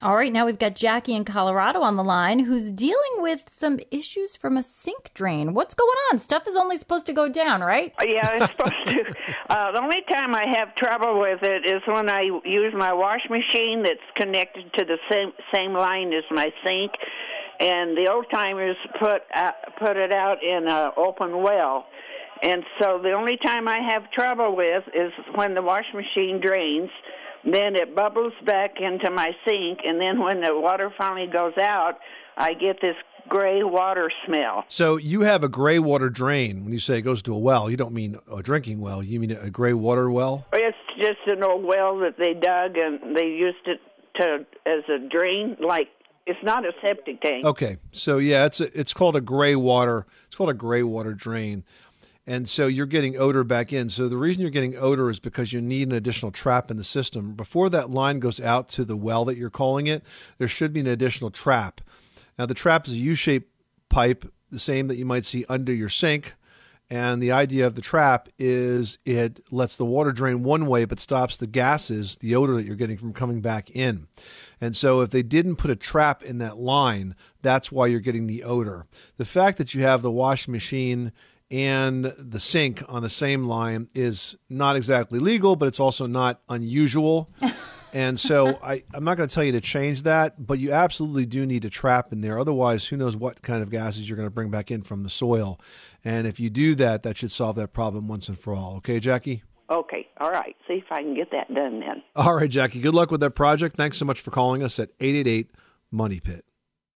All right, now we've got Jackie in Colorado on the line who's dealing with some issues from a sink drain. What's going on? Stuff is only supposed to go down, right? Yeah, it's supposed to. Uh, the only time I have trouble with it is when I use my wash machine that's connected to the same same line as my sink, and the old timers put uh, put it out in an open well. And so the only time I have trouble with is when the wash machine drains then it bubbles back into my sink, and then when the water finally goes out, I get this gray water smell. So you have a gray water drain. When you say it goes to a well, you don't mean a drinking well. You mean a gray water well? It's just an old well that they dug and they used it to as a drain, like it's not a septic tank. Okay, so yeah, it's a, it's called a gray water. It's called a gray water drain and so you're getting odor back in. So the reason you're getting odor is because you need an additional trap in the system. Before that line goes out to the well that you're calling it, there should be an additional trap. Now the trap is a U-shaped pipe, the same that you might see under your sink. And the idea of the trap is it lets the water drain one way, but stops the gases, the odor that you're getting from coming back in. And so, if they didn't put a trap in that line, that's why you're getting the odor. The fact that you have the washing machine and the sink on the same line is not exactly legal, but it's also not unusual. and so I, I'm not going to tell you to change that, but you absolutely do need to trap in there. Otherwise, who knows what kind of gases you're going to bring back in from the soil. And if you do that, that should solve that problem once and for all. Okay, Jackie? Okay. All right. See if I can get that done then. All right, Jackie. Good luck with that project. Thanks so much for calling us at 888 Money Pit.